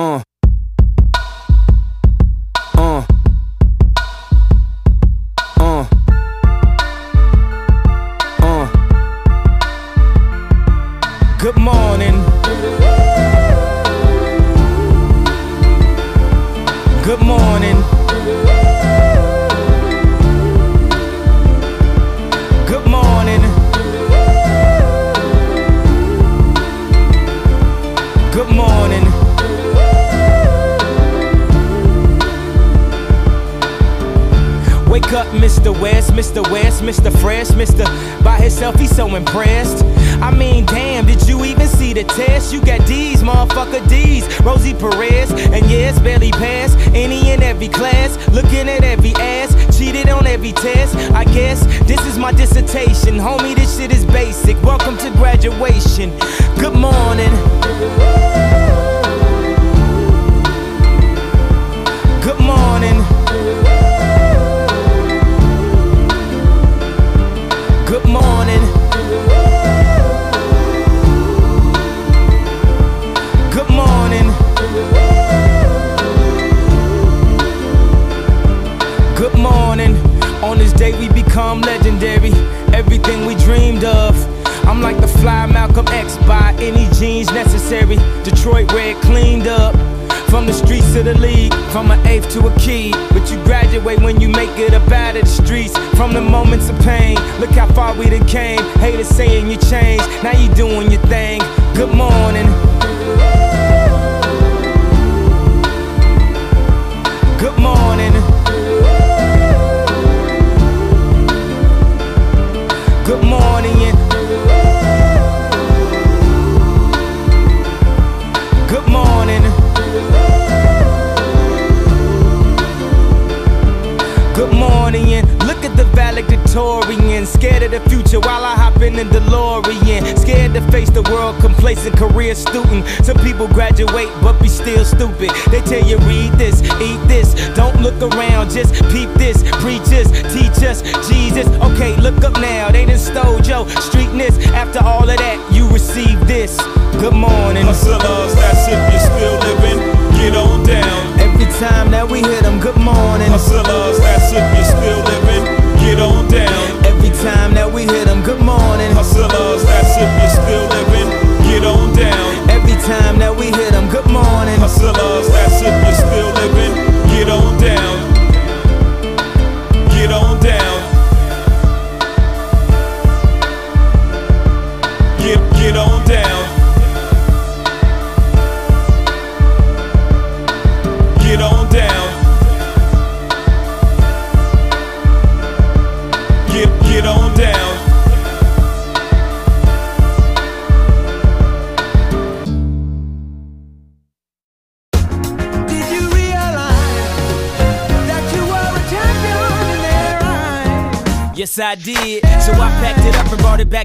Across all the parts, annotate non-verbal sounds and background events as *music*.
Uh. Good morning. Stupid. They tell you read this, eat this, don't look around, just peep this. Preach us, teach us, Jesus. Okay, look up now, they done stole your streetness. After all of that, you receive this. Good morning.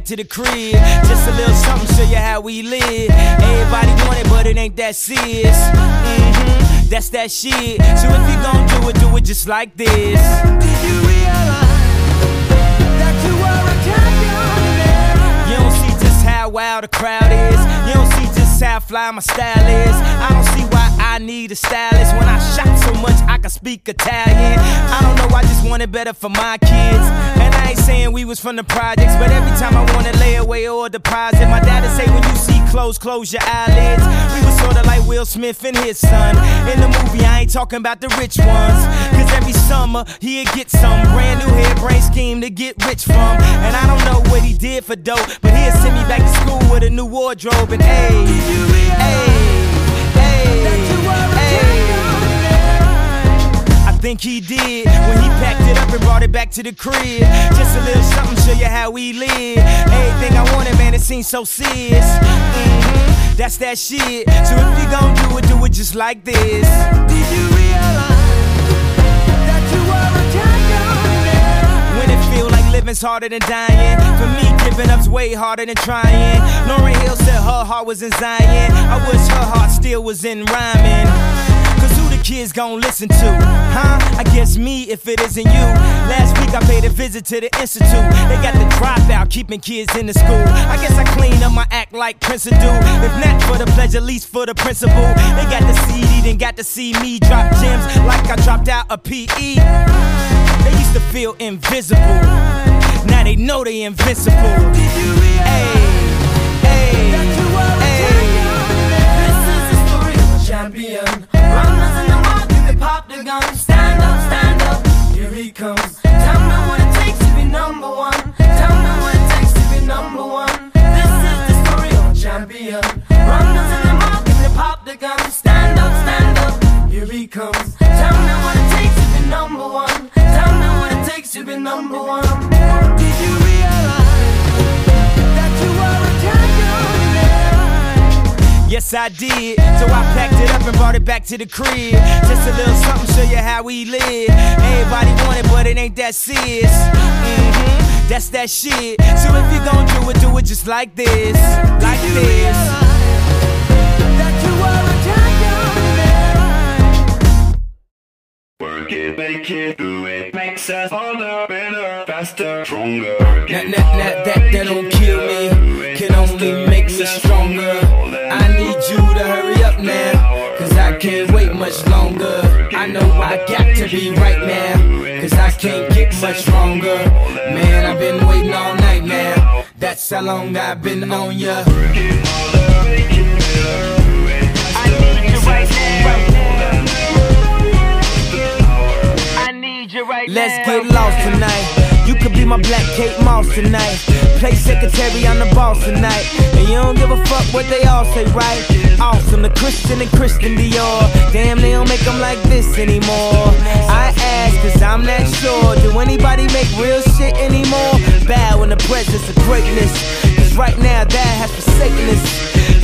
Back to the crib. Just a little something, show you how we live. Everybody want it, but it ain't that serious. hmm That's that shit. So if you gon' do it, do it just like this. Did you realize that you were a champion in their eyes? You don't see just how wild the crowd is. You don't see just how fly my style is. I don't see why I need a stylist when I shot so much I can speak Italian. I don't know, I just want it better for my kids. And I ain't saying we was from the projects, but every time I wanna lay away or deposit, my dad'd say when you see clothes, close your eyelids. We was sorta like Will Smith and his son. In the movie, I ain't talking about the rich ones. Cause every summer he'd get some brand new hairbrain scheme to get rich from. And I don't know what he did for dope, but he'd send me back to school with a new wardrobe and hey, hey, think he did when he packed it up and brought it back to the crib. Just a little something, show you how we live. Everything I wanted, man, it seems so serious. Mhm, That's that shit. So if you gon' do it, do it just like this. Did you realize that you were a champion? When it feel like living's harder than dying. For me, giving up's way harder than trying. Lauryn Hill said her heart was in Zion. I wish her heart still was in rhyming. Cause who the kids gon' listen to? Huh? I guess me if it isn't you. Last week I paid a visit to the institute. They got the dropout, keeping kids in the school. I guess I clean up my act like Prince do. If not for the pleasure, least for the principle. They got the CD, then got to see me drop gems like I dropped out a PE. They used to feel invisible. Now they know they invincible. Hey, hey, This is the story of a champion. Pop the gun. Stand up, stand up, here he comes. Tell me what it takes to be number one. Tell me what it takes to be number one. This is the story of a champion. Runners in the you can pop the gun. Stand up, stand up, here he comes. Tell me what it takes to be number one. Tell me what it takes to be number one. Yes, I did. So I packed it up and brought it back to the crib. Just a little something, show you how we live. Everybody want it, but it ain't that serious. hmm That's that shit. So if you gon' do it, do it just like this. Like this. That you are a their eyes. Work it, make it, do it. Makes us harder, better, faster, stronger. That, that, that, that, that don't kill me, much longer. I know I got to be right now, cause I can't get much stronger. Man, I've been waiting all night now, that's how long I've been on ya. I need you right now. I need you right Let's get lost tonight. You could be my black Kate Moss tonight. Play secretary, I'm the boss tonight. And you don't give a fuck what they all say, right? Awesome, the Christian and Christian Dior. Damn, they don't make them like this anymore. I ask, cause I'm not sure. Do anybody make real shit anymore? Bow in the presence of greatness. Cause right now, that has forsaken us.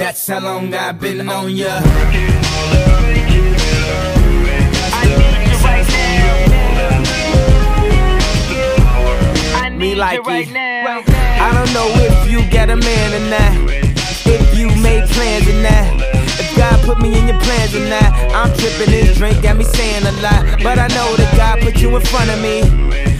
That's how long I've been on ya. I need you right now like right it. now. I don't know if you got a man or not. If you made plans or not. If God put me in your plans or not. I'm tripping, this drink got me saying a lot. But I know that God put you in front of me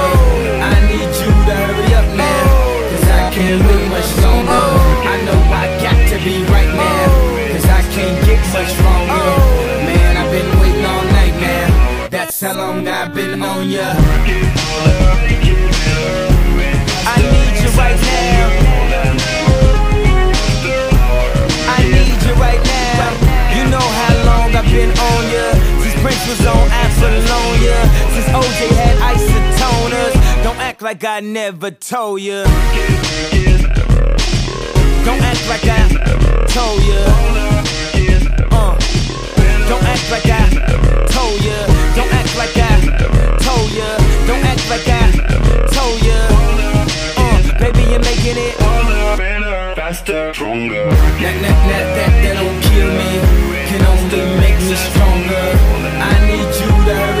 Can't much longer. I know I got to be right now. Cause I can't get much stronger. Like I never told ya. Don't act like I told ya. Uh. Don't act like I told ya. Don't act like I told ya. Don't act like I told ya. Uh, baby, you're making it. Harder, faster, stronger. That, that, that, that, that don't kill me Can only make me stronger I need you to hurry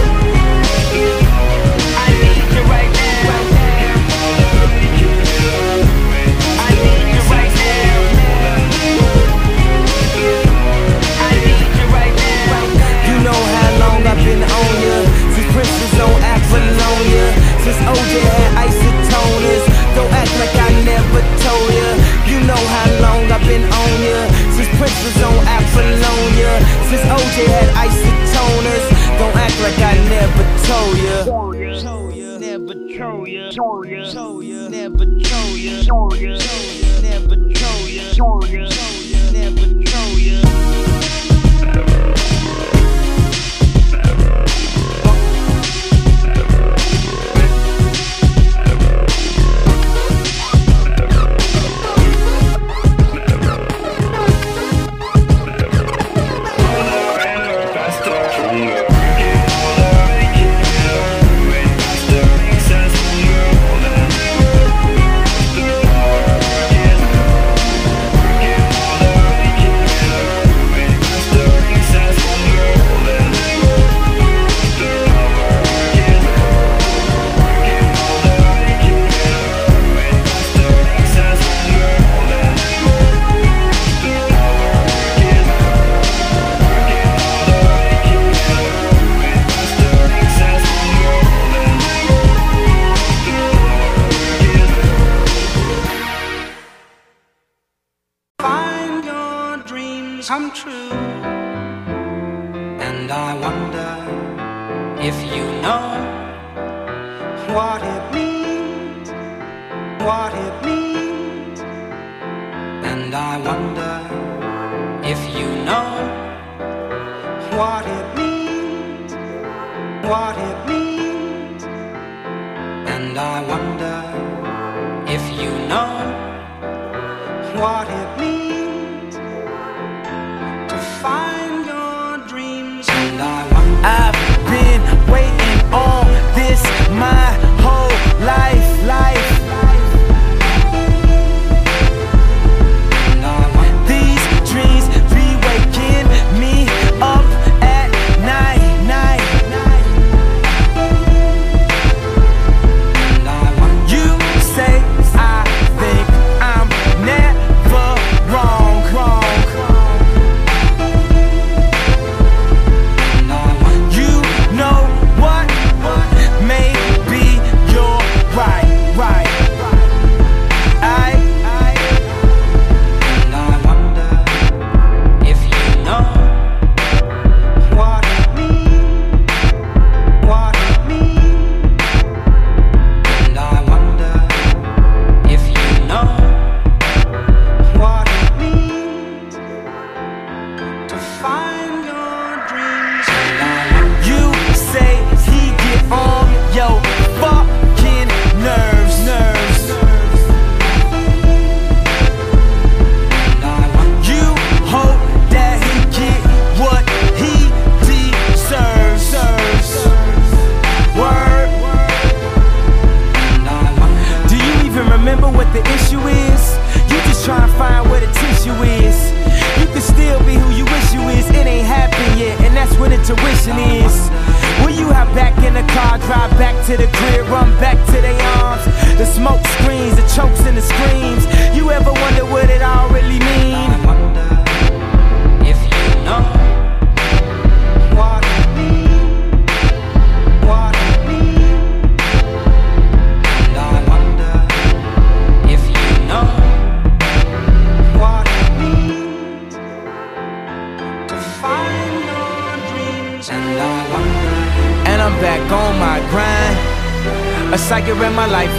Prince's on Apollonia Since OJ had isotoners Don't act like I never told ya. You know how long I've been on ya. Since Prince was on Apollonia Since OJ had isotoners Don't act like I never told ya. Never told ya. Never told ya. Never told ya. Never told ya.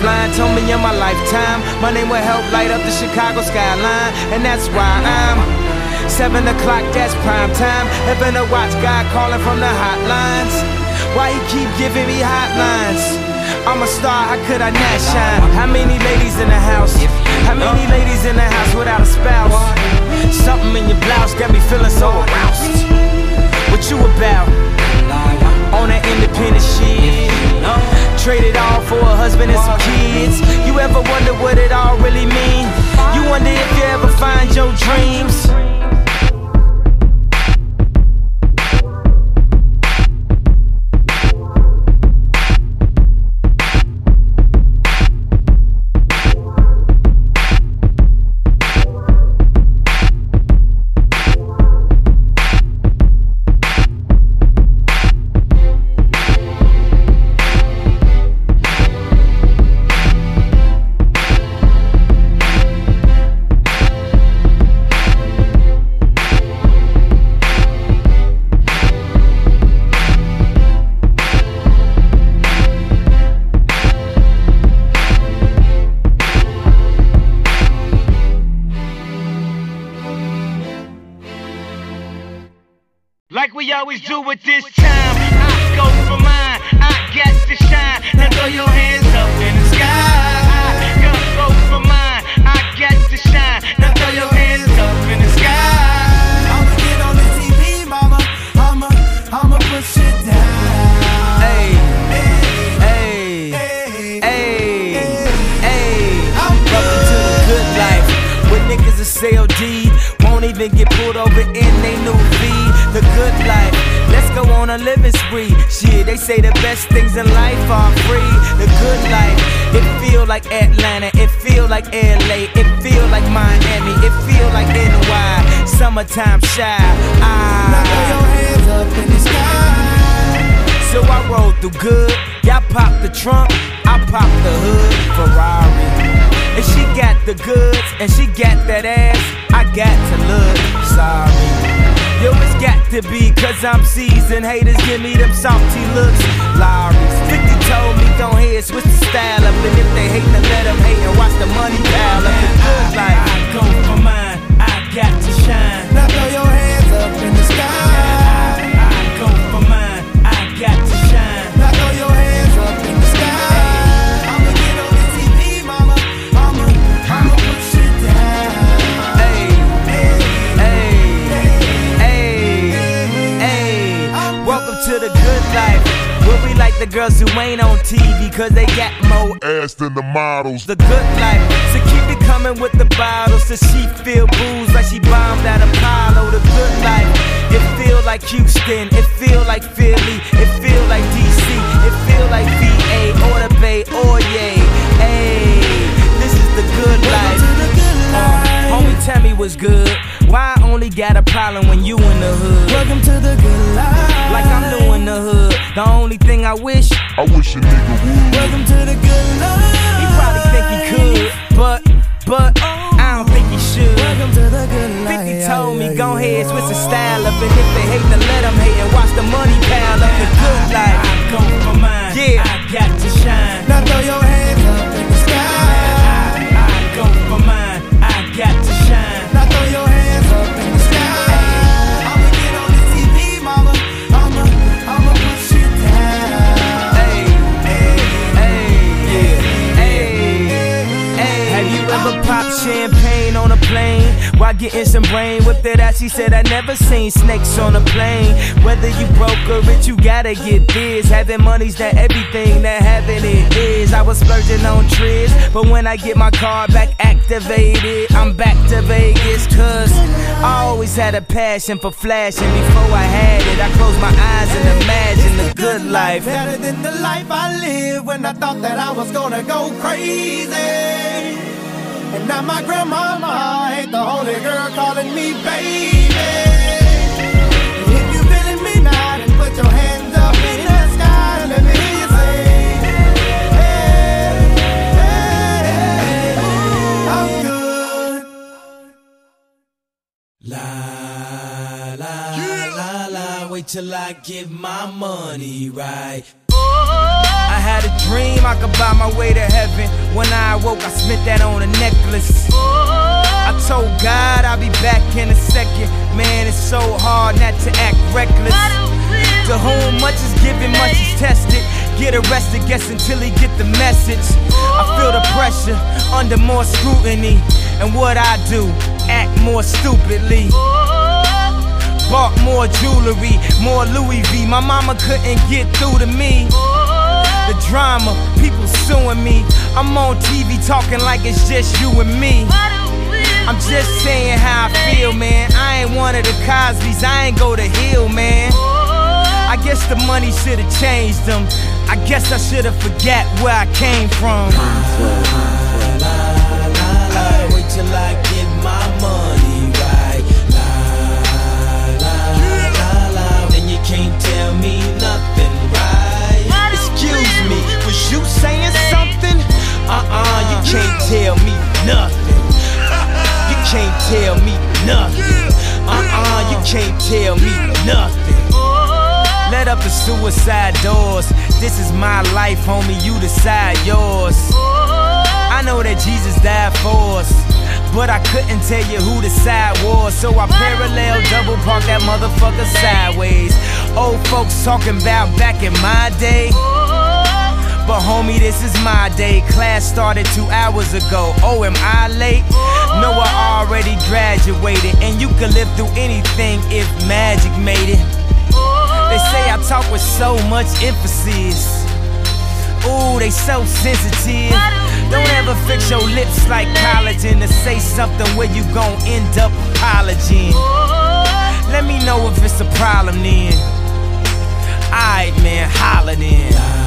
Lifeline, told me in my lifetime my name will help light up the Chicago skyline, and that's why I'm seven o'clock. That's prime time. Heaven to watch God calling from the hotlines. Why he keep giving me hotlines? I'm a star, how could I not shine? How many ladies in the house? How many ladies in the house without a spouse? Something in your blouse got me feeling so aroused. What you about? On that independent shit. Trade it all for a husband and some kids. You ever wonder what it all really mean? You wonder if you ever find your dreams. Time. I go for mine, I got to shine. Now throw your hands up in the sky. I go for mine, I got to shine. Now throw your hands up in the sky. I'ma get on the TV, mama. I'ma, I'ma push it down. Hey, Hey, hey, hey, hey, hey. Welcome to the good life. Where niggas are CLD, won't even get pulled over in they new V. The good life. Let's go on a living spree. Shit, they say the best things in life are free. The good life. It feel like Atlanta. It feel like LA. It feel like Miami. It feel like NY. Summertime Chi. Now throw your Ah. hands up in the sky. So I roll through good. Y'all pop the trunk, I pop the hood. Ferrari. And she got the goods, and she got that ass. I got to look sorry. Yo, it's got to be, cause I'm seasoned. Haters give me them salty looks. Lawry's 50 told me, go ahead, switch the style up. And if they hate, then let them hate and watch the money pile up. The good life. I go for mine, I got to shine. Now throw your hands up the girls who ain't on TV, cause they got more ass than the models. the good life. So keep it coming with the bottles. So she feel booze like she bombed at Apollo. The good life. It feel like Houston. It feel like Philly. It feel like DC. It feel like VA or the Bay or yay. Hey, this is the good life. Uh, homie, tell me what's good. Why I only got a problem when you in the hood? Welcome to the good life. Like I'm doing the hood. The only thing I wish, I wish a nigga would. Welcome to the good life. he probably think he could, but, but, I don't think he should. Welcome to the good life. 50 told me, go ahead, switch the style up. And if they hate, then let them hate and watch the money pile up. The good life. I go for mine. Yeah. I got to shine. Now throw your hands up You champagne on a plane while getting some brain whipped it out? She said I never seen snakes on a plane. Whether you broke or rich, you gotta get this. Having money's not everything that having it is. I was splurging on trips, but when I get my car back activated, I'm back to Vegas. Cause I always had a passion for flashing. Before I had it, I closed my eyes and imagined the good life. Better than the life I lived when I thought that I was gonna go crazy. And now my grandmama ain't the only girl calling me baby. If you feeling me now, then put your hands up in the sky and let me hear you say, hey, hey, hey, I'm good. La la la la, wait till I get my money right. Oh. I had a dream I could buy my way to heaven. When I awoke, I spent that on a necklace. I told God I'll be back in a second. Man, it's so hard not to act reckless. To whom much is given, much is tested. Get arrested, guess until he get the message. I feel the pressure under more scrutiny. And what I do, act more stupidly. Bought more jewelry, more Louis V. My mama couldn't get through to me. The drama, people suing me. I'm on TV talking like it's just you and me. I'm just saying how I feel, man. I ain't one of the Cosby's, I ain't go to Hillman. I guess the money should've changed them. I guess I should've forgot where I came from. I get my money right. Then you can't tell me nothing? Excuse me, was you saying something? Uh-uh, you can't tell me nothing. You can't tell me nothing. Uh-uh, you can't tell me nothing. Let up the suicide doors. This is my life, homie. You decide yours. I know that Jesus died for us. But I couldn't tell you who the side was, so I parallel double park that motherfucker sideways. Old folks talking about back in my day. But homie, this is my day. Class started two hours ago. Oh, am I late? No, I already graduated. And you can live through anything if magic made it. They say I talk with so much emphasis. Ooh, they so sensitive. Don't ever fix your lips like collagen to say something where you gon' end up apologizing. Let me know if it's a problem then. Alright, man, holla then.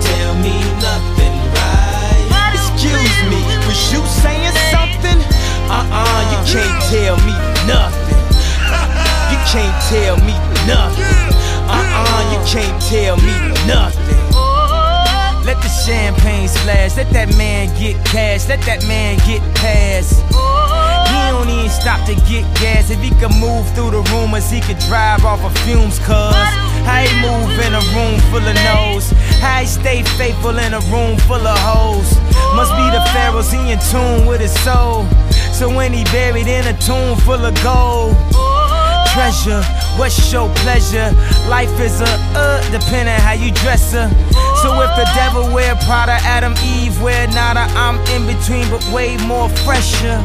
Tell me nothing, right? Excuse me, was you saying something? You can't tell me nothing. You can't tell me nothing. Uh-uh, you can't tell me nothing. Let the champagne splash, let that man get cash, let that man get past. Don't even stop to get gas. If he could move through the rumors, he could drive off of fumes, cuz. How he move in a room full of no's. How he stay faithful in a room full of hoes. Must be the pharaohs, he in tune with his soul. So when he buried in a tomb full of gold. Treasure, what's your pleasure? Life is a uh, depending how you dress her. So if the devil wear Prada, Adam, Eve wear nada, I'm in between, but way more fresher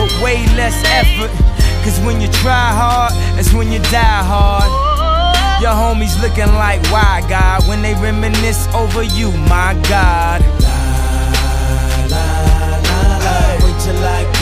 but way less effort. Cause when you try hard, it's when you die hard. Your homies looking like why God when they reminisce over you, my God. La, la, la, la. Wait till I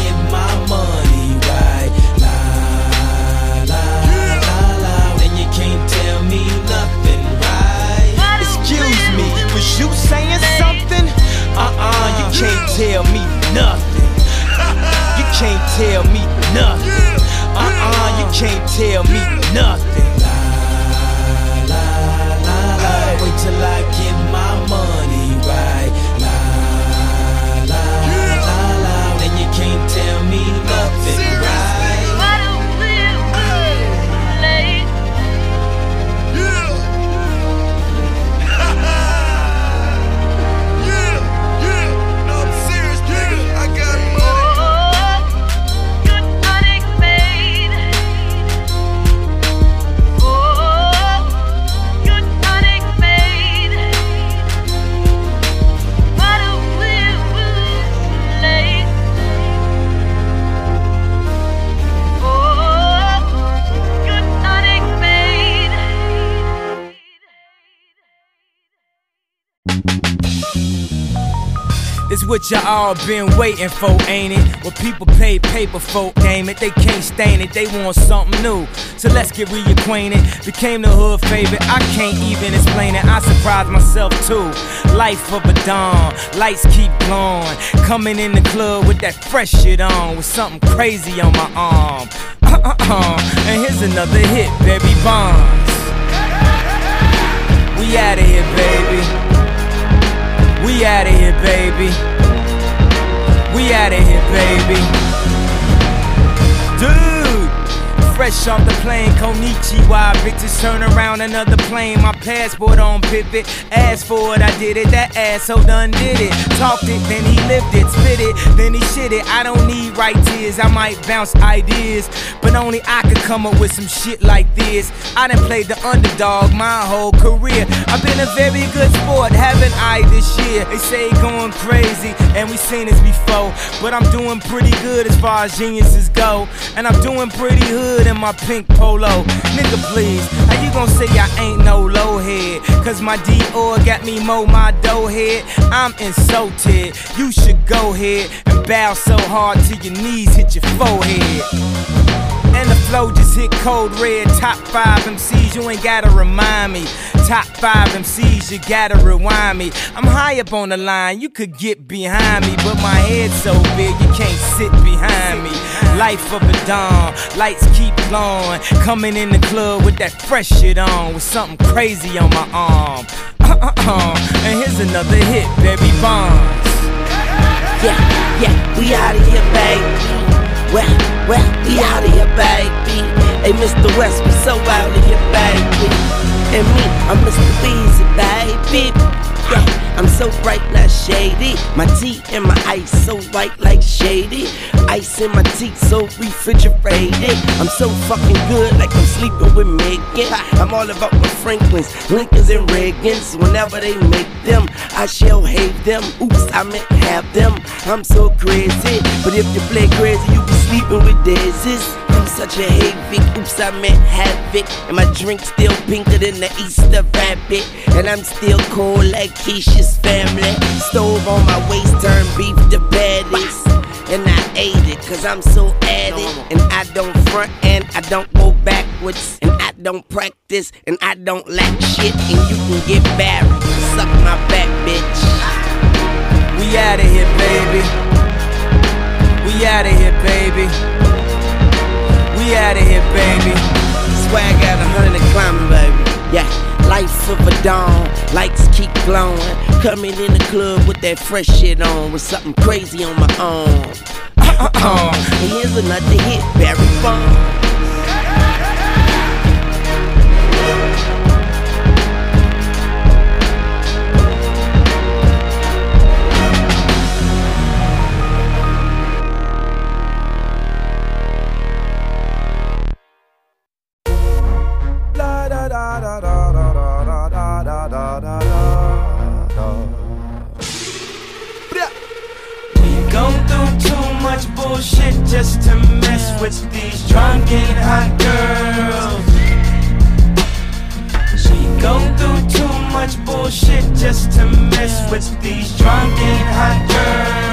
what y'all all been waiting for, ain't it? What people pay paper for, game it. They can't stand it, they want something new. So let's get reacquainted. Became the hood favorite, I can't even explain it. I surprised myself too. Life of a dawn, lights keep glowing. Coming in the club with that fresh shit on, with something crazy on my arm. and here's another hit, Barry Bonds. We outta here, baby. We outta here, baby. We outta here, baby. Dude, fresh off the plane, Konichiwa. Bitches turn around another plane. My passport on pivot. Asked for it, I did it. That asshole done did it. Talked it, then he lived it. Spit it, then he shit it. I don't need right tears. I might bounce ideas, but only I could come up with some shit like this. I done played the underdog my whole career. I've been a very good sport, haven't I, this year? They say going crazy, and we seen this before. But I'm doing pretty good as far as geniuses go. And I'm doing pretty hood in my pink polo. Nigga, please, how you gonna say I ain't no low head? Cause my Dior got me mow my dough head. I'm insulted. You should go ahead and bow so hard till your knees hit your forehead. And the flow just hit cold red. Top five MCs, you ain't gotta remind me. Top five MCs, you gotta rewind me. I'm high up on the line, you could get behind me, but my head's so big you can't sit behind me. Life of a dawn, lights keep glowing. Coming in the club with that fresh shit on, with something crazy on my arm. and here's another hit, Barry Bonds. Yeah, yeah, we out of here, babe. Well, well, we out of here, baby. Hey, Mr. West, we so out of here, baby. And me, I'm Mr. Weezy, baby. Yeah, I'm so bright, not shady. My tea and my ice so white like shady. Ice in my teeth so refrigerated. I'm so fucking good, like I'm sleeping with Megan. I'm all about my Franklins, Lincolns, and Reagans. Whenever they make them, I shall hate them. Oops, I meant have them. I'm so crazy, but if you play crazy, you sleeping with daisies. I'm such a havoc. Oops, I meant havoc. And my drink still pinker than the Easter rabbit. And I'm still cold like Keisha's family. Stove on my waist, turn beef to patties. And I ate it, cause I'm so it. And I don't front and I don't go backwards. And I don't practice and I don't lack shit. And you can get buried. Suck my back, bitch. We outta here, baby. We outta here, baby. We outta here, baby. Swag at a hundred climbing, baby. Yeah, life of a dawn, lights keep glowing. Coming in the club with that fresh shit on, with something crazy on my arm. Uh-uh-uh. Here's another hit, Barry Bonds. Just to mess with these drunken hot girls. We go through too much bullshit just to mess with these drunken hot girls.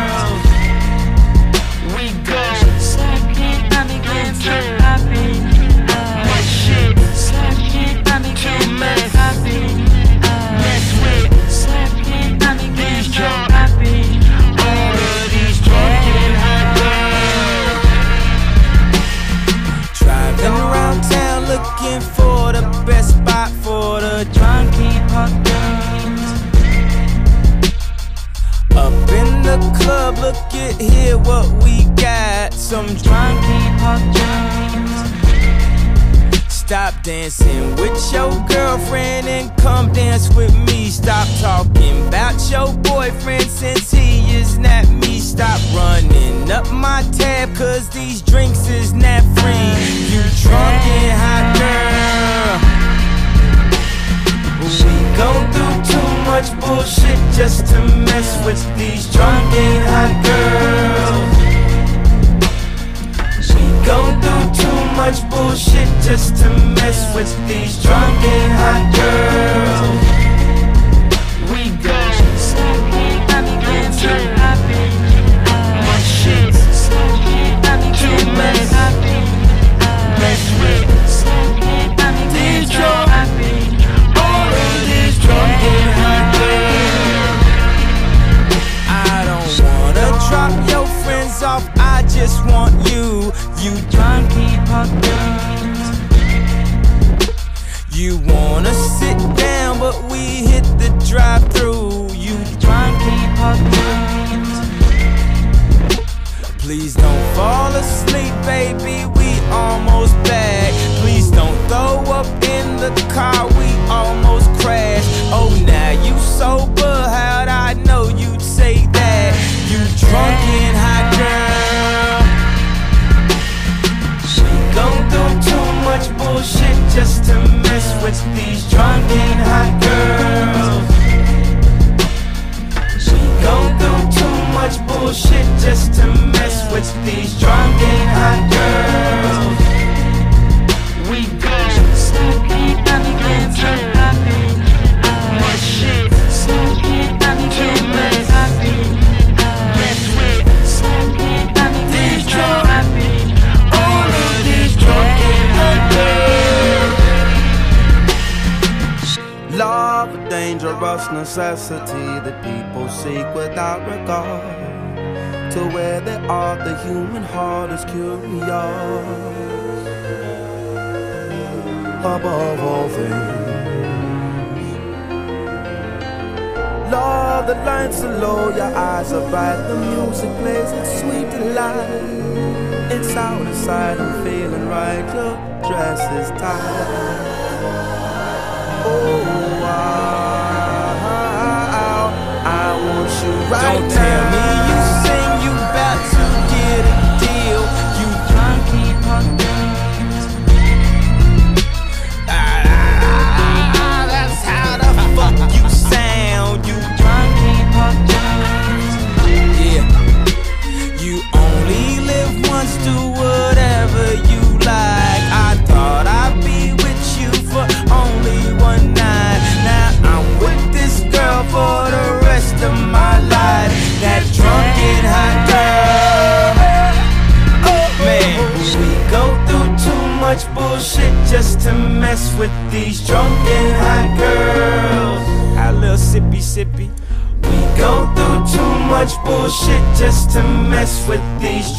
Dancing with your girlfriend and come dance with me. Stop talking about your boyfriend since he is not me. Stop running up my tab, cause these drinks is not free. You drunk and hot girl. We go through too much bullshit just to mess with these drunken hot much bullshit just to mess with these drunken hot girls. We go much shit again mess with these drunken hot girls. I don't wanna drop your friends off, I just want you, you girls. You wanna sit down, but we hit the drive through. You drunken hot girls. Please don't fall asleep, baby. We almost back. Please don't throw up in the car. drunken hot girls. We be smoking, I be getting turned up in shit. Mess with. Smoking, drunk all of these drunken hot girls. Love, a dangerous necessity that people seek without regard to where they are. The human heart is curious above all things. Love the lights are low, your eyes are bright, the music plays its sweet delight. It's out of sight, I'm feeling right, your dress is tight. Oh, I want you right Don't tell to mess with these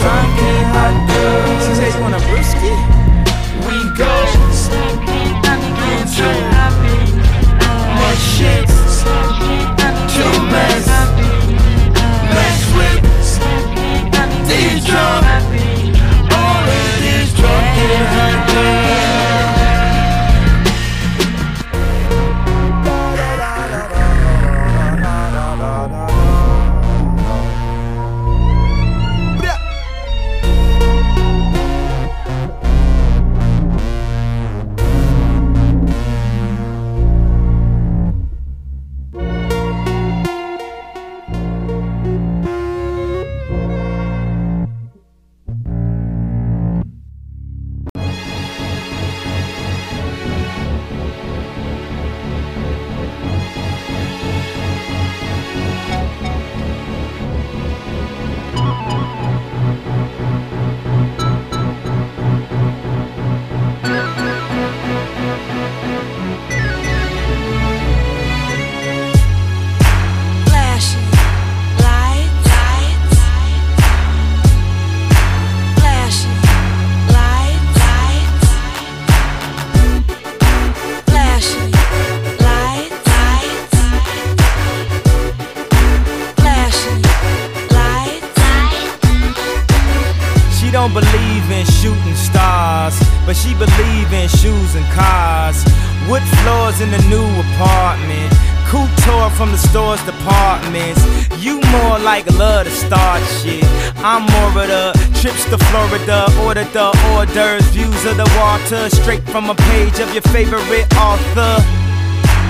like love to start shit. I'm more of the trips to Florida, order the hors d'oeuvres, views of the water, straight from a page of your favorite author.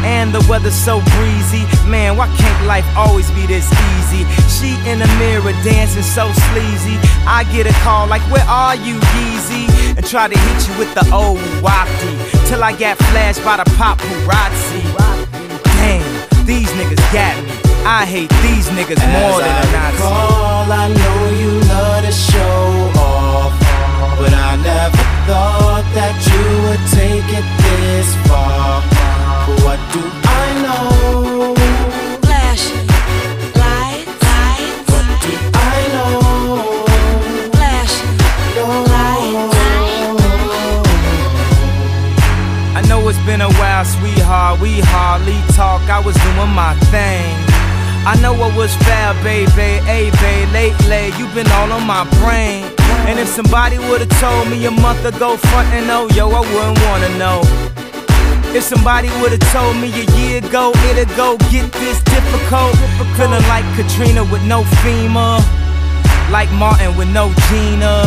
And the weather's so breezy. Man, why can't life always be this easy? She in the mirror dancing so sleazy. I get a call like, Where are you, Yeezy? And try to hit you with the old wafty. Till I got flashed by the paparazzi. Damn, these niggas got me. I hate these niggas more than a Nazi. All I know you love to show off, but I never thought that you would take it this far. What do I know? Flashing lights, lights. What do I know? Flashing I know it's been a while, sweetheart. We hardly talk. I was doing my thing. I know I was foul, baby. Hey, babe, lately you been all on my brain. And if somebody would've told me a month ago, front and oh, yo, I wouldn't wanna know. If somebody would've told me a year ago, it'd go get this difficult. Feeling like Katrina with no FEMA. Like Martin with no Gina.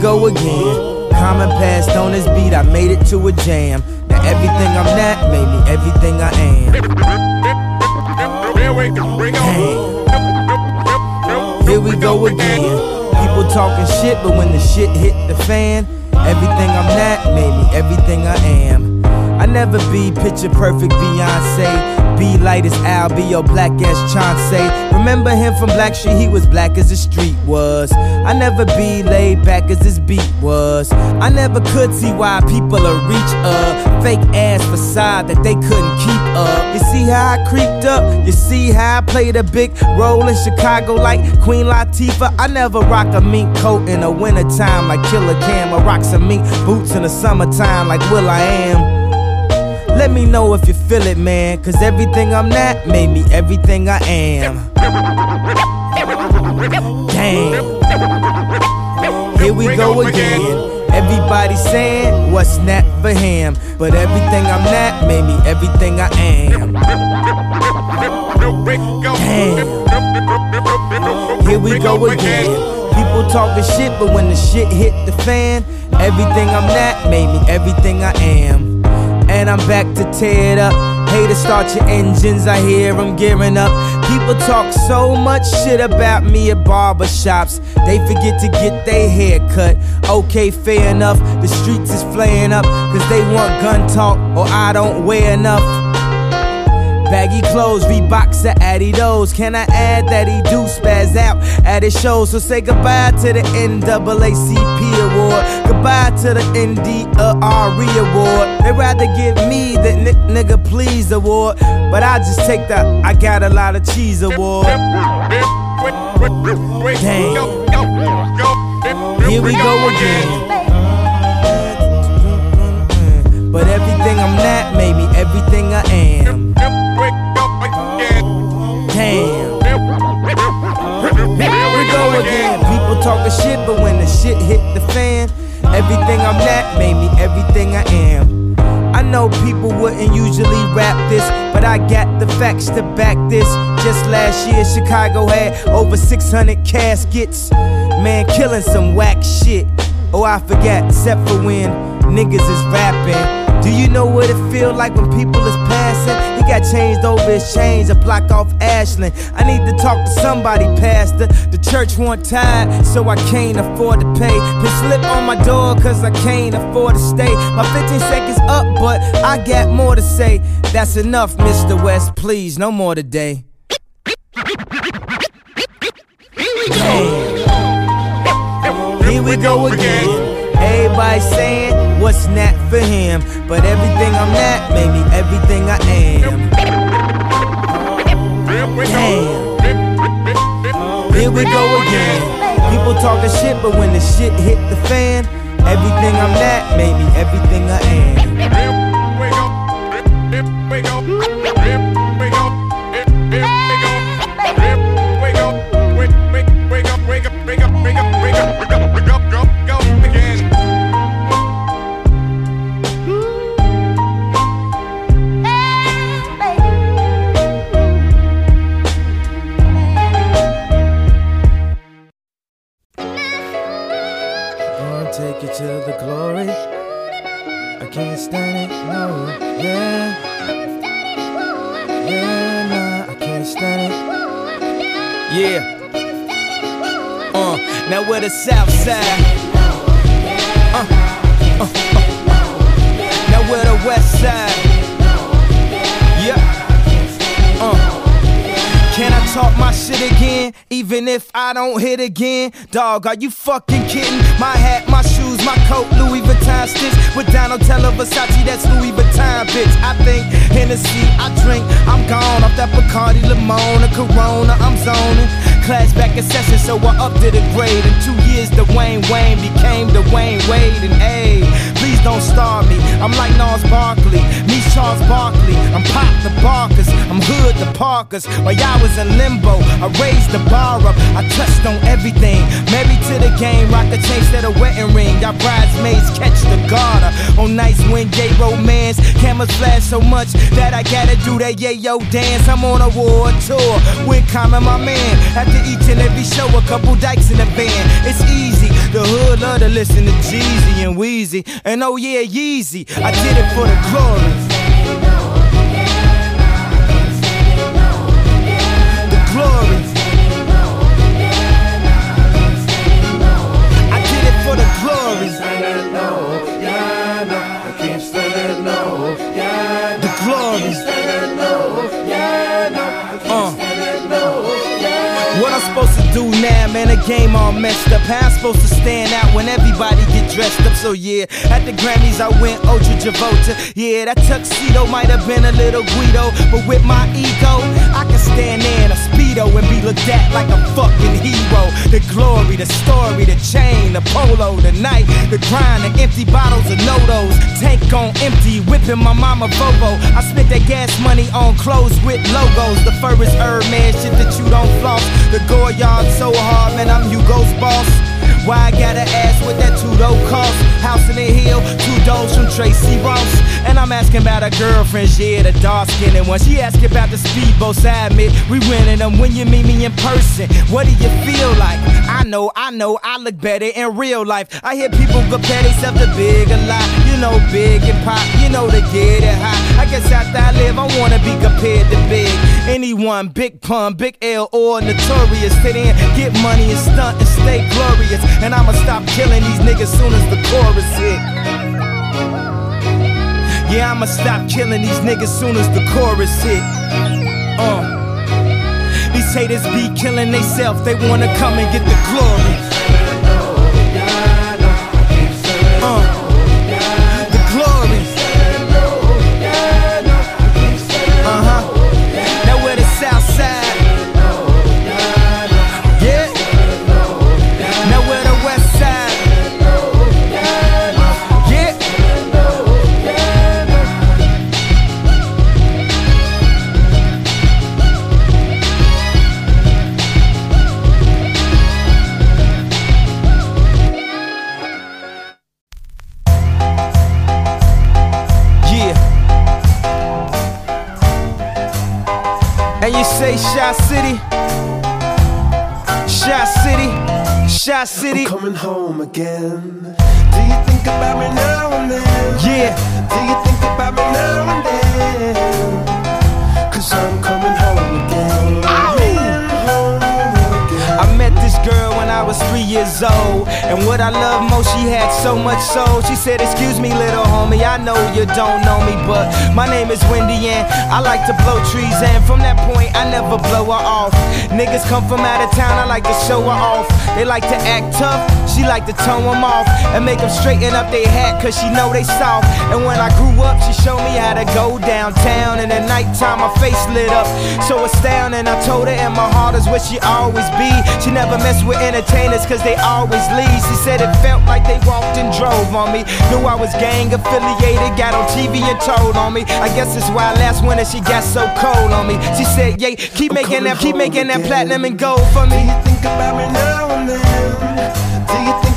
Go again. Common passed on this beat, I made it to a jam. Now everything I'm not made me everything I am. Here we go again. People talking shit, but when the shit hit the fan, everything I'm not made me everything I am. I never be picture perfect Beyonce. Be light as Al, be your black as Chauncey. Remember him from Blackstreet, he was black as the street was. I never be laid back as this beat was. I never could see why people are reach a fake ass facade that they couldn't keep up. You see how I creeped up? You see how I played a big role in Chicago like Queen Latifah? I never rock a mink coat in the wintertime like Killa Cam. I rock some mink boots in the summertime like will.i.am. Let me know if you feel it, man. Cause everything I'm not made me everything I am. Damn. Here we go again. Everybody saying what's not for him. But everything I'm not made me everything I am. Damn. Here we go again. People talking shit, but when the shit hit the fan, everything I'm not made me everything I am. And I'm back to tear it up. Hey to start your engines, I hear them gearing up. People talk so much shit about me at barbershops. They forget to get their hair cut. Okay, fair enough. The streets is flaying up, cause they want gun talk, or I don't wear enough. Baggy clothes, Reeboks or Adidas. Can I add that he do spaz out at his shows? So say goodbye to the NAACP award. Goodbye to the India Arie award. They'd rather give me the n- nigga please award. But I just take the I got a lot of cheese award. Damn. Here we go again. But everything I'm not made me everything I am. Go again. People talking shit, but when the shit hit the fan, everything I'm not made me everything I am. I know people wouldn't usually rap this, but I got the facts to back this. Just last year, Chicago had over 600 caskets. Man, killing some whack shit. Oh, I forgot, except for when niggas is rapping. Do you know what it feel like when people is passing? He got changed over his chains, a block off Ashland. I need to talk to somebody, pastor. The church want tired, so I can't afford to pay. Been slip on my door, cause I can't afford to stay. My 15 seconds up, but I got more to say. That's enough, Mr. West, please, no more today. Damn. Here we go again. Everybody saying what's not for him, but everything I'm not made me everything I am. Damn. Here we go again. People talking shit, but when the shit hit the fan, everything I'm not made me everything I am. I don't hit again? Dog, are you fucking kidding? My hat, my shoes, my coat, Louis Vuitton stitch. With Donatella Versace, that's Louis Vuitton, bitch. I think Hennessy, I drink, I'm gone off that Bacardi Limona, Corona, I'm zoning. Class back in session, so I upped it a grade. In two years, Dwayne Wayne became Dwyane Wade, and hey, please don't star me. I'm like Gnarls Barkley, me Charles Barkley. I'm Pop the Barkers, I'm Hood the Parkers. While y'all was in limbo, I raised the bar up. I touched on everything. Married to the game, rock the chain instead of wedding ring. Y'all bridesmaids catch the garter. On nights when gay romance, cameras flash so much that I gotta do that yayo dance. I'm on a war tour with Common, my man. After each and every show, a couple dikes in the van. It's easy. The hood love to listen to Jeezy and Weezy. And oh yeah, Yeezy. I did it for the glory. Game all messed up. How I'm supposed to stand out when everybody get dressed up? So yeah, at the Grammys I went Ultra Travolta. Yeah, that tuxedo might have been a little Guido, but with my ego, I can stand there in a and be looked at like a fucking hero. The glory, the story, the chain, the polo, the night, the grind, the empty bottles of NoDoz. Tank on empty, whipping my mama Volvo. I spent that gas money on clothes with logos. The furthest Hermes shit that you don't floss. The Goyard so hard, man, I'm Hugo's boss. Why I gotta ask what that two-door cost? House in the hill, two doors from Tracee Ross. And I'm asking about her girlfriend, yeah, the dark-skinned one. She asking about the speedboat side mid. We renting them when you meet me in person. What do you feel like? I know, I know, I look better in real life. I hear people compare themselves to big a lot. You know, big and pop, you know they get it hot. I guess after I live, I wanna be compared to big. Anyone, big pun, big L, or notorious. Sit in, get money and stunt and stay glorious. And I'ma stop killing these niggas soon as the chorus hit. Yeah, I'ma stop killing these niggas soon as the chorus hit. Uh. These haters be killing theyself, they wanna come and get the glory. Chi City? Chi City? Chi City? Coming home again. Do you think about me now and then? Yeah. Do you think about me now and then? Cause I'm coming home again. Coming home again. I met this girl when I was three years old. And what I love most, she had so much soul. She said, Excuse me, little homie, I know you don't know me, but my name is Windy and I like to blow trees. And from that point, I never blow her off. Niggas come from out of town, I like to show her off. They like to act tough, she like to tone them off. And make them straighten up their hat, cause she know they soft. And when I grew up, she showed me how to go downtown. And at nighttime, my face lit up. So astounding, I told her, and my heart is where she always be. She never mess with entertainers, cause they always leave. She said it felt like they walked and drove on me. Knew I was gang affiliated, got on TV and told on me. I guess that's why last winter she got so cold on me. She said, yeah, keep making that, keep making that platinum and gold for Do me. you think about me now and then? Do you think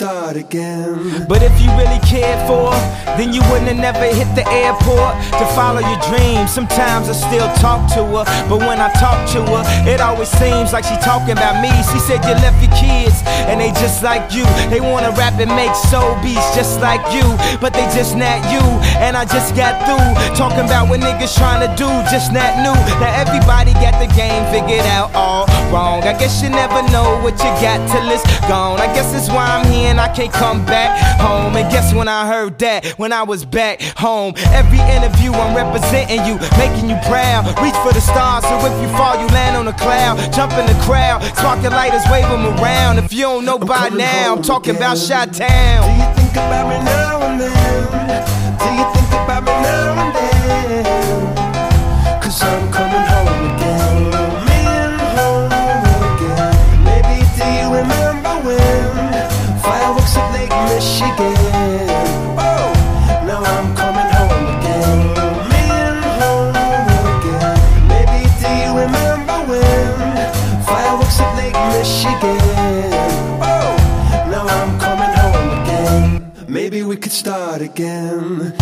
Maybe we could start again. But if you really cared for her, then you wouldn't have never hit the airport to follow your dreams. Sometimes I still talk to her, but when I talk to her, it always seems like she talking about me. She said you left your kids, and they just like you. They wanna rap and make soul beats just like you, but they just not you. And I just got through talking about what niggas trying to do, just not new. Now everybody got the game figured out all wrong. I guess you never know what you got till it's gone. I guess that's why I'm here and I can't come back home. And guess when I heard that? When I was back home. Every interview I'm representing you, making you proud. Reach for the stars, so if you fall, you land on a cloud. Jump in the crowd, spark your lighters, wave them around. If you don't know by now, I'm talking about again. Shot Do you think about me now Oh, Maybe we could start again.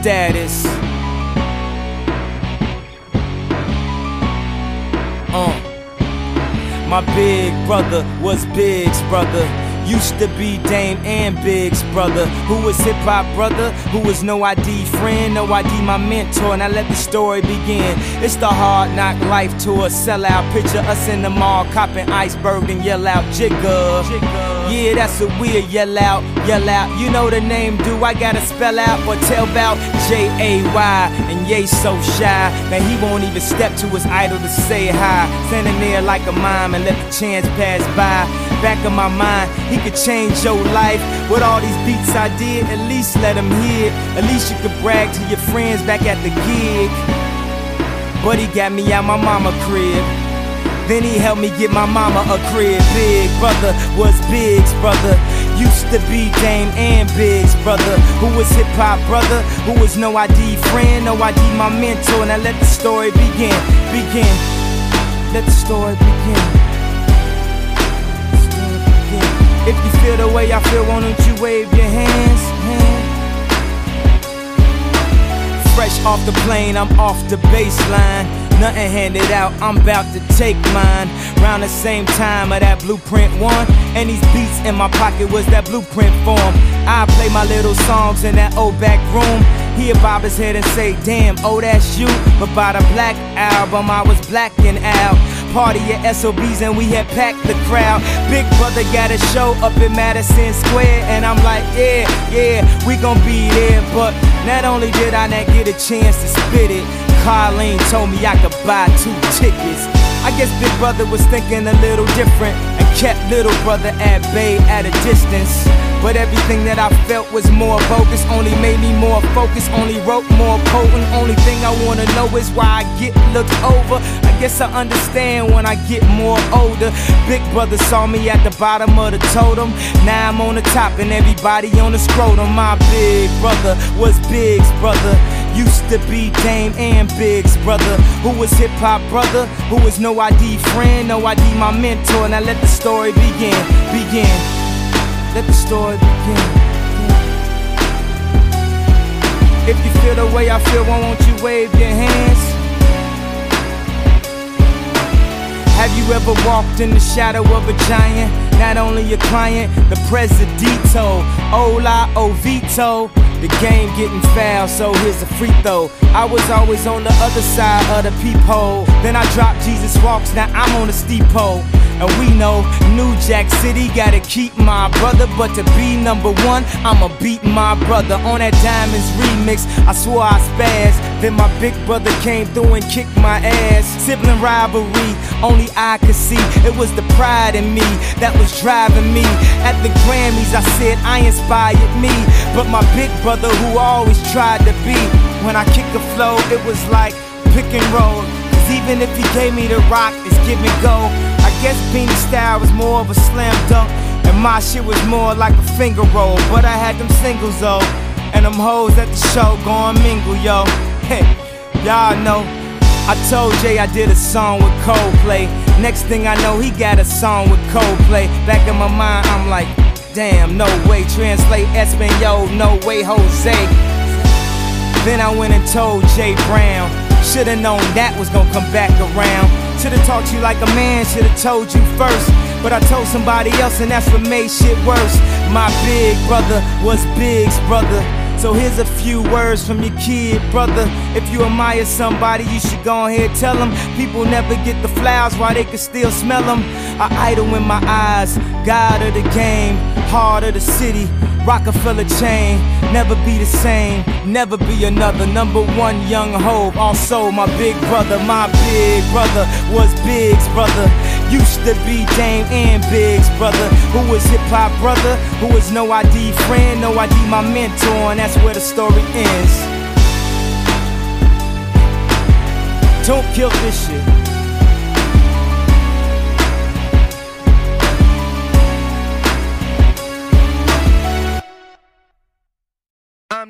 Status. Uh. My big brother was Big's brother. Used to be Dame and Big's brother. Who was hip hop brother? Who was no ID friend? No ID my mentor. Now let the story begin. It's the hard knock life tour. Sellout picture us in the mall, copping iceberg and yell out Jigga. Yeah, that's what we'll yell out, yell out. You know the name, do I gotta spell out or tell about J A Y? And Ye so shy that he won't even step to his idol to say hi. Standing there like a mime and let the chance pass by. Back of my mind, he could change your life. With all these beats I did, at least let him hear. At least you could brag to your friends back at the gig. But he got me out my mama crib. Then he helped me get my mama a crib. Big brother was Big's brother. Used to be Dame and Big's brother. Who was hip hop brother. Who was no ID friend, no ID my mentor. Now let the story begin. Begin. Let the story begin. If you feel the way I feel, why don't you wave your hands? hands? Fresh off the plane, I'm off the baseline. Nothing handed out, I'm about to take mine. Round the same time of that blueprint one. And these beats in my pocket was that blueprint form. I play my little songs in that old back room. He'll bob his head and say, Damn, oh, that's you. But by the black album, I was blacking out. Party at SOBs and we had packed the crowd. Big brother got a show up in Madison Square. And I'm like, Yeah, yeah, we gon' be there. But not only did I not get a chance to spit it, Carlene told me I could buy two tickets. I guess Big Brother was thinking a little different and kept Little Brother at bay at a distance. But everything that I felt was more bogus, only made me more focused, only wrote more potent. Only thing I wanna know is why I get looked over. I guess I understand when I get more older. Big Brother saw me at the bottom of the totem. Now I'm on the top and everybody on the scrotum. My big brother was Big's brother. Used to be Dame and Big's brother. Who was hip hop brother? Who was no ID friend, no ID my mentor. Now let the story begin, begin. Let the story begin. If you feel the way I feel, why won't you wave your hands? Have you ever walked in the shadow of a giant? Not only a client, the presidito, Ola Ovito. The game getting foul, so here's a free throw. I was always on the other side of the peephole. Then I dropped Jesus Walks, now I'm on the steep. And we know New Jack City gotta keep my brother, but to be number one, I'ma beat my brother. On that Diamonds remix, I swore I spazzed. Then my big brother came through and kicked my ass. Sibling rivalry, only I could see. It was the pride in me that was driving me. At the Grammys, I said I inspired me. But my big brother, who always tried to be, when I kick the flow, it was like pick and roll. Cause even if he gave me the rock, it's give and go. I guess Beanie style was more of a slam dunk. And my shit was more like a finger roll. But I had them singles though. And them hoes at the show going mingle, yo. *laughs* Hey, y'all know. I told Jay I did a song with Coldplay. Next thing I know, he got a song with Coldplay. Back in my mind, I'm like, damn, no way. Translate Espanol, no way, Jose. Then I went and told Jay Brown. Should've known that was gonna come back around. Should've talked to you like a man, should've told you first. But I told somebody else, and that's what made shit worse. My big brother was Big's brother. So here's a few words from your kid, brother. If you admire somebody, you should go ahead tell them. People never get the flowers while they can still smell them. I idol in my eyes, God of the game, heart of the city. Rockefeller chain, never be the same, never be another. Number one, young Hov. Also, my big brother, my big brother was Big's brother. Used to be Dame and Big's brother. Who was hip hop brother? Who was no ID friend, no ID my mentor, and that's where the story ends. Don't kill this shit.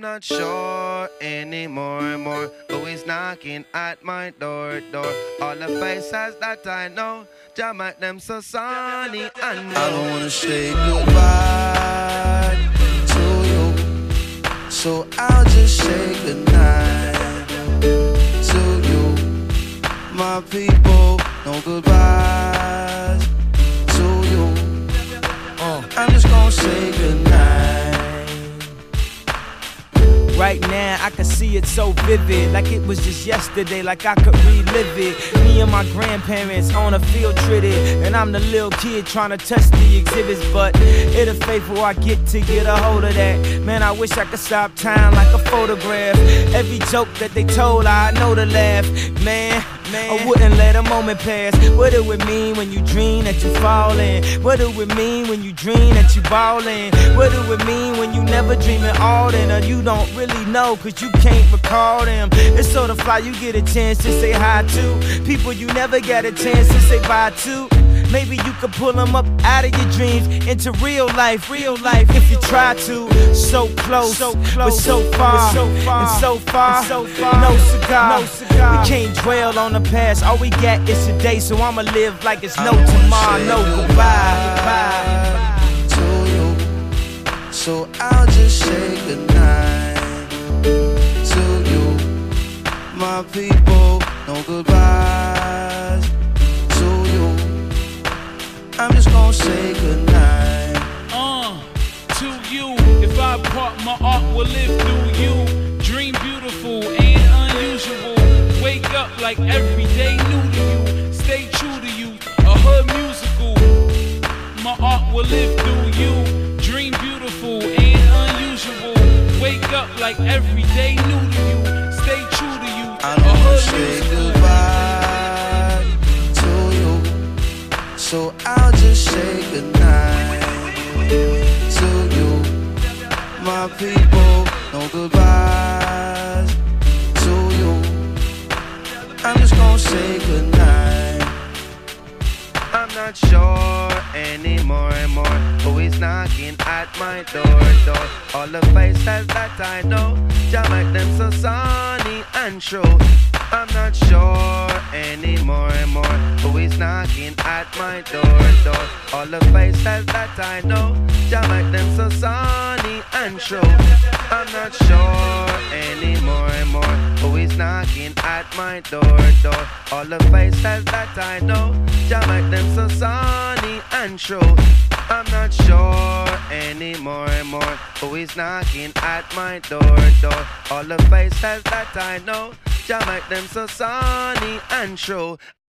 I'm not sure anymore more. Always knocking at my door, door. All the faces that I know, jam at them so sunny and I don't wanna say goodbye to you, so I'll just say goodnight to you, my people. No goodbyes to you. Uh, I'm just gonna say goodnight. Right now, I can see it so vivid, like it was just yesterday, like I could relive it. Me and my grandparents on a field trip, and I'm the little kid trying to touch the exhibits, but it'll fade before I get to get a hold of that. Man, I wish I could stop time like a photograph. Every joke that they told, I know to laugh. Man, man, I wouldn't let a moment pass. What it would mean when you dream that you falling? What do it mean when you dream that you ballin'? What do it mean when you never dream at all, then you don't really know, cause you can't recall them. It's so to fly, you get a chance to say hi to people you never get a chance to say bye to. Maybe you could pull them up out of your dreams into real life, real life if you try to. So close, so close, but so far, so far, and so far, so far. No cigar, no cigar. We can't dwell on the past. All we got is today, so I'ma live like it's no tomorrow, no goodbye, goodbye. Knocking at my door, door? All the faces that I know, jam make them so sunny and true. I'm not sure anymore and more. Who is knocking at my door, door? All the faces that I know, jam make them so sunny and. I'm not sure anymore more. Who is knocking at my door, door? All the faces that I know, jam at them so sunny and true. I'm not sure anymore more. Who is knocking at my door, door? All the faces that I know, jam at them so sunny and true.